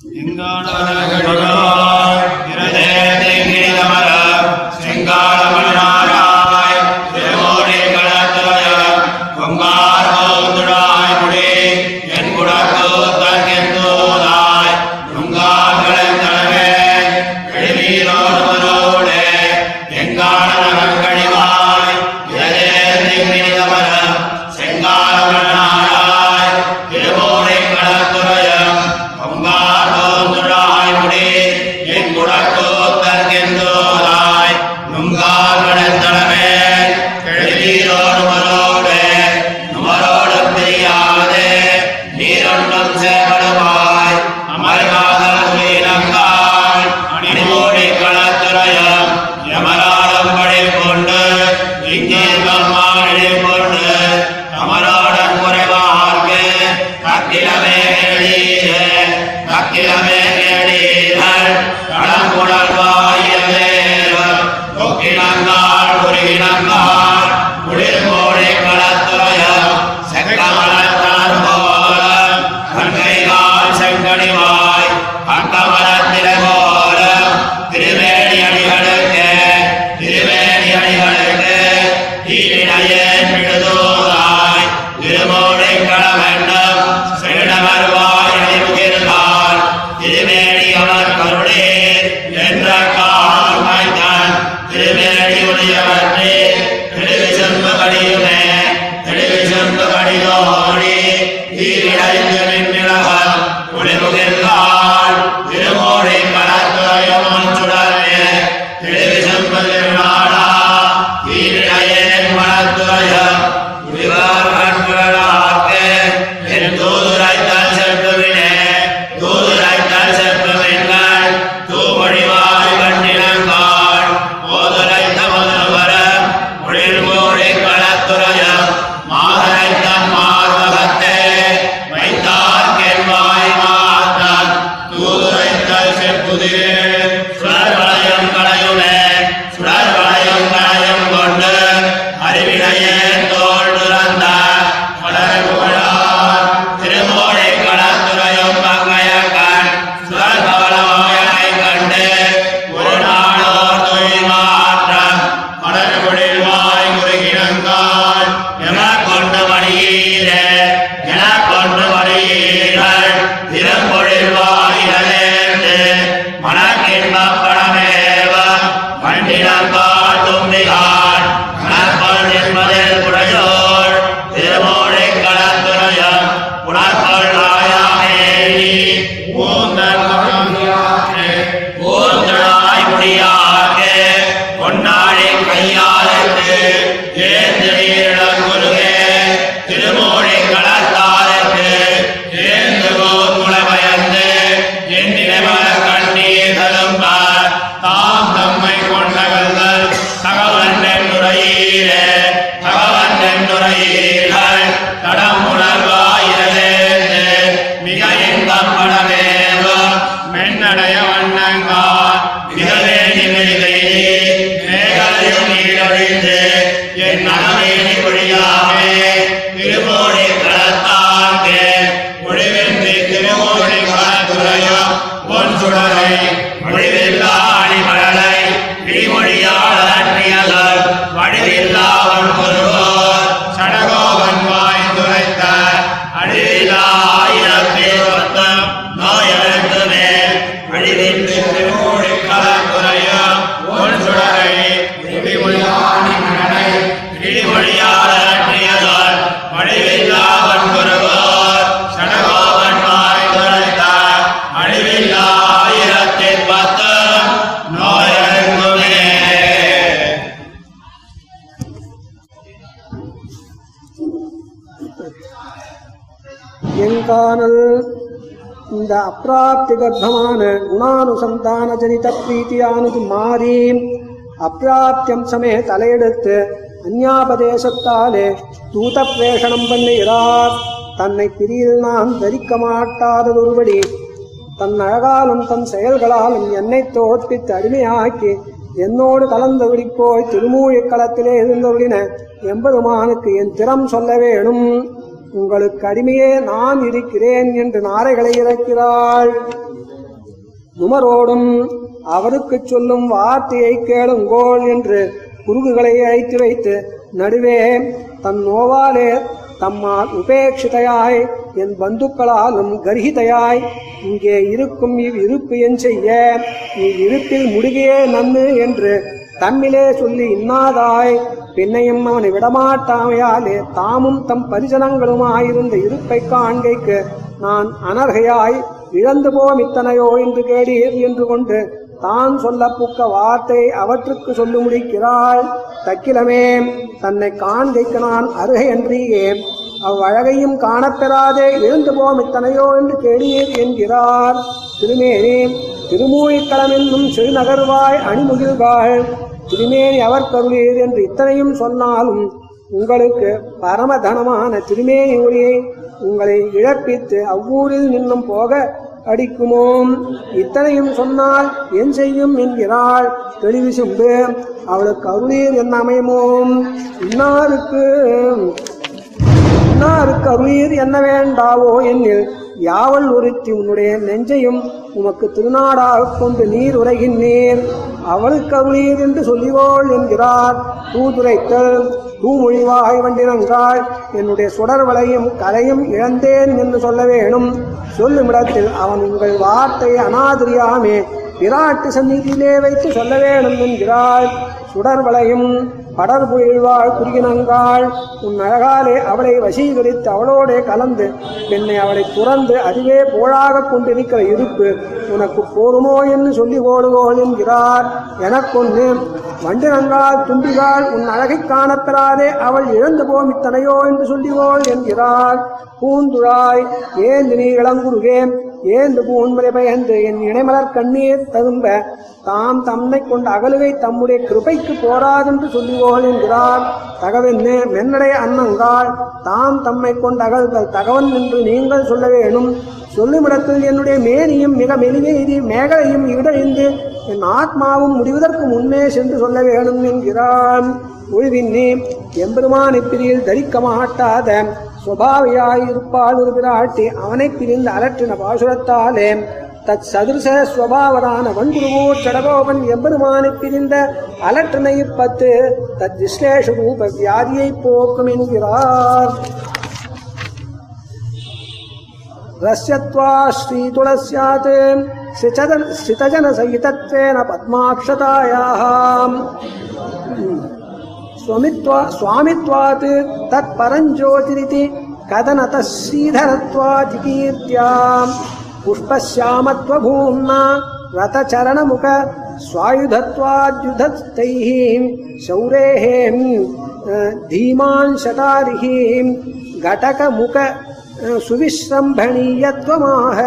எங்கான Naspal Tumdigar, Naspal Nismadel Purajot, கழிந்து என் அகமையினை ஒழியாமே. எங்கானல் இந்த அப்பிராப்தி கர்ப்பமான குணானுசந்தான ஜனித பிரீத்தியானது மாறி அப்பிராப்தியம் சமே தலையெடுத்து அந்யாபதேசத்தாலே தூத பிரேஷணம் பண்ணுகிறார் தன்னை பிரியில் நான் தரிக்க மாட்டாததொருபடி தன் அழகாலும் தன் செயல்களாலும் என்னை தோற்பித்து அடிமையாக்கி என்னோடு கலந்தபடி போய் திருமூழிக் களத்திலே இருந்தவளின எம்பெருமானுக்கு என் திறம் சொல்ல வேணும். உங்களுக்கு அடிமையே நான் இருக்கிறேன் என்று நாரைகளை இறக்கிறாள். நுமரோடும் அவருக்கு சொல்லும் வார்த்தையை கேளுங்கோள் என்று குருகுகளை அழைத்து வைத்து நடுவே தன் நோவாலே தம்மால் உபேட்சிதையாய் என் பந்துக்களாலும் கர்ஹிதையாய் இங்கே இருக்கும் இவ் இருப்பு என் செய்ய. இவ் இருப்பில் முடிகையே நன்னு என்று தம்மிலே சொல்லி இன்னாதாய். பின்னையும் அவனை விடமாட்டாமையாலே தாமும் தம் பரிசனங்களுமாயிருந்த இருப்பை காண்கைக்கு நான் அனர்கையாய் இழந்து போம் இத்தனையோ என்று கேடீர் என்று கொண்டு தான் சொல்ல புக்க வார்த்தை அவற்றுக்கு சொல்லி முடிக்கிறாள் தக்கிலமே தன்னை காண்கைக்கு நான் அருகை அன்றியே அவ்வழகையும் காணப்பெறாதே எழுந்துபோம் இத்தனையோ என்று கேடீர் என்கிறார். திருமேனி திருமூழிக்களம் என்னும் சிறுநகர்வாய் அணிமுகில்காள் திருமேனி அவர் கருளீர் என்று இத்தனையும் சொன்னாலும் உங்களுக்கு பரமதனமான திருமேனி ஒளியை உங்களை இழப்பித்து அவ்வூரில் நின்னும் போக அடிக்குமோம் இத்தனையும் சொன்னால் என் செய்யும் என்கிறாள். தெளிவு சிம்பு அவளுக்கு அருளீர் என்ன அமையுமோம் இன்னாருக்கு இன்னாருக்கு அருளீர் என்ன வேண்டாவோ என்னில்? யாவல் உறுத்தி உன்னுடைய நெஞ்சையும் உமக்கு திருநாடாகக் கொண்டு நீர் உரைகின்றீர் அவளுக்கு அருளீர் என்று சொல்லிவோள் என்கிறார். தூதுரைத்தல் தூமொழிவாய் வண்டினங்காள் என்னுடைய சுடர்வளையும் கலையும் இழந்தேன் என்று சொல்ல வேணும். சொல்லுமிடத்தில் அவன் உங்கள் வார்த்தை அனாதிரியாமே விராட்டு சந்நிதியிலே வைத்து சொல்ல வேணும் என்கிறாள். சுடர்வளையும் படர்புயிழ்வாள் குறுகினங்காள். உன் அழகாலே அவளை வசீகரித்து அவளோடே கலந்து என்னை அவளை துறந்து அதுவே போழாக கொண்டிருக்கிற இருப்பு உனக்கு போருமோ என்று சொல்லி ஓடுவோள் என்கிறார். எனக்கொன்று வண்டினங்கால் தும்பிகாள் உன் அழகைக் காணப்பெறாதே அவள் இழந்து போம் இத்தனையோ என்று சொல்லிவோள் என்கிறார். பூந்துழாய் ஏந்தினி நீ இளங்குருகே ஏந்து பூன்முறை பயந்து என் இணைமலர் கண்ணீர் ததும்ப தாம் தம்மை கொண்ட அகலுகை தம்முடைய கிருபைக்கு போராதென்று சொல்லுவோள் என்கிறார். தகவென்னு மென்னடைய அன்னங்காள் தாம் தம்மை கொண்ட அகல்கள் தகவன் என்று நீங்கள் சொல்ல வேணும். சொல்லுமிடத்தில் என்னுடைய மேனியும் மிக மெலிவேறி மேகலையும் இடழிந்து என் ஆத்மாவும் முடிவதற்கு முன்னே சென்று சொல்ல வேணும் என்கிறான். உழுவின்னே எம்பெருமான் இப்பிரியில் தரிக்க மாட்டாத சுவாவியாயிருப்பால் இருக்கிறாட்டி அவனை பிரிந்து அலற்றின பாசுரத்தாலே தத் சதுச ஸ்வபாவதான வன்குருவோர் சடகோபன் எம்பெருமானை பிரிந்த அலற்றனை பத்து தத் விஸ்லேஷ ரூப வியாதியை போக்கும் என்கிறார். ரஸ்யத்வா ஸ்ரீ துளசியாத் ஸ்ரிதஜன சகிதத்வேன பத்மாட்சதாயாம் स्वमित्वा स्वामित्वात् तत्परञ्ज्योतिरिति कदनतः श्रीधरत्वादिकीर्त्याम् पुष्पश्यामत्वभूम्ना रथचरणमुख स्वायुधत्वाद्युधस्तैः शौरेः धीमान् शतारिः घटकमुख सुविश्रम्भणीयत्वमाह।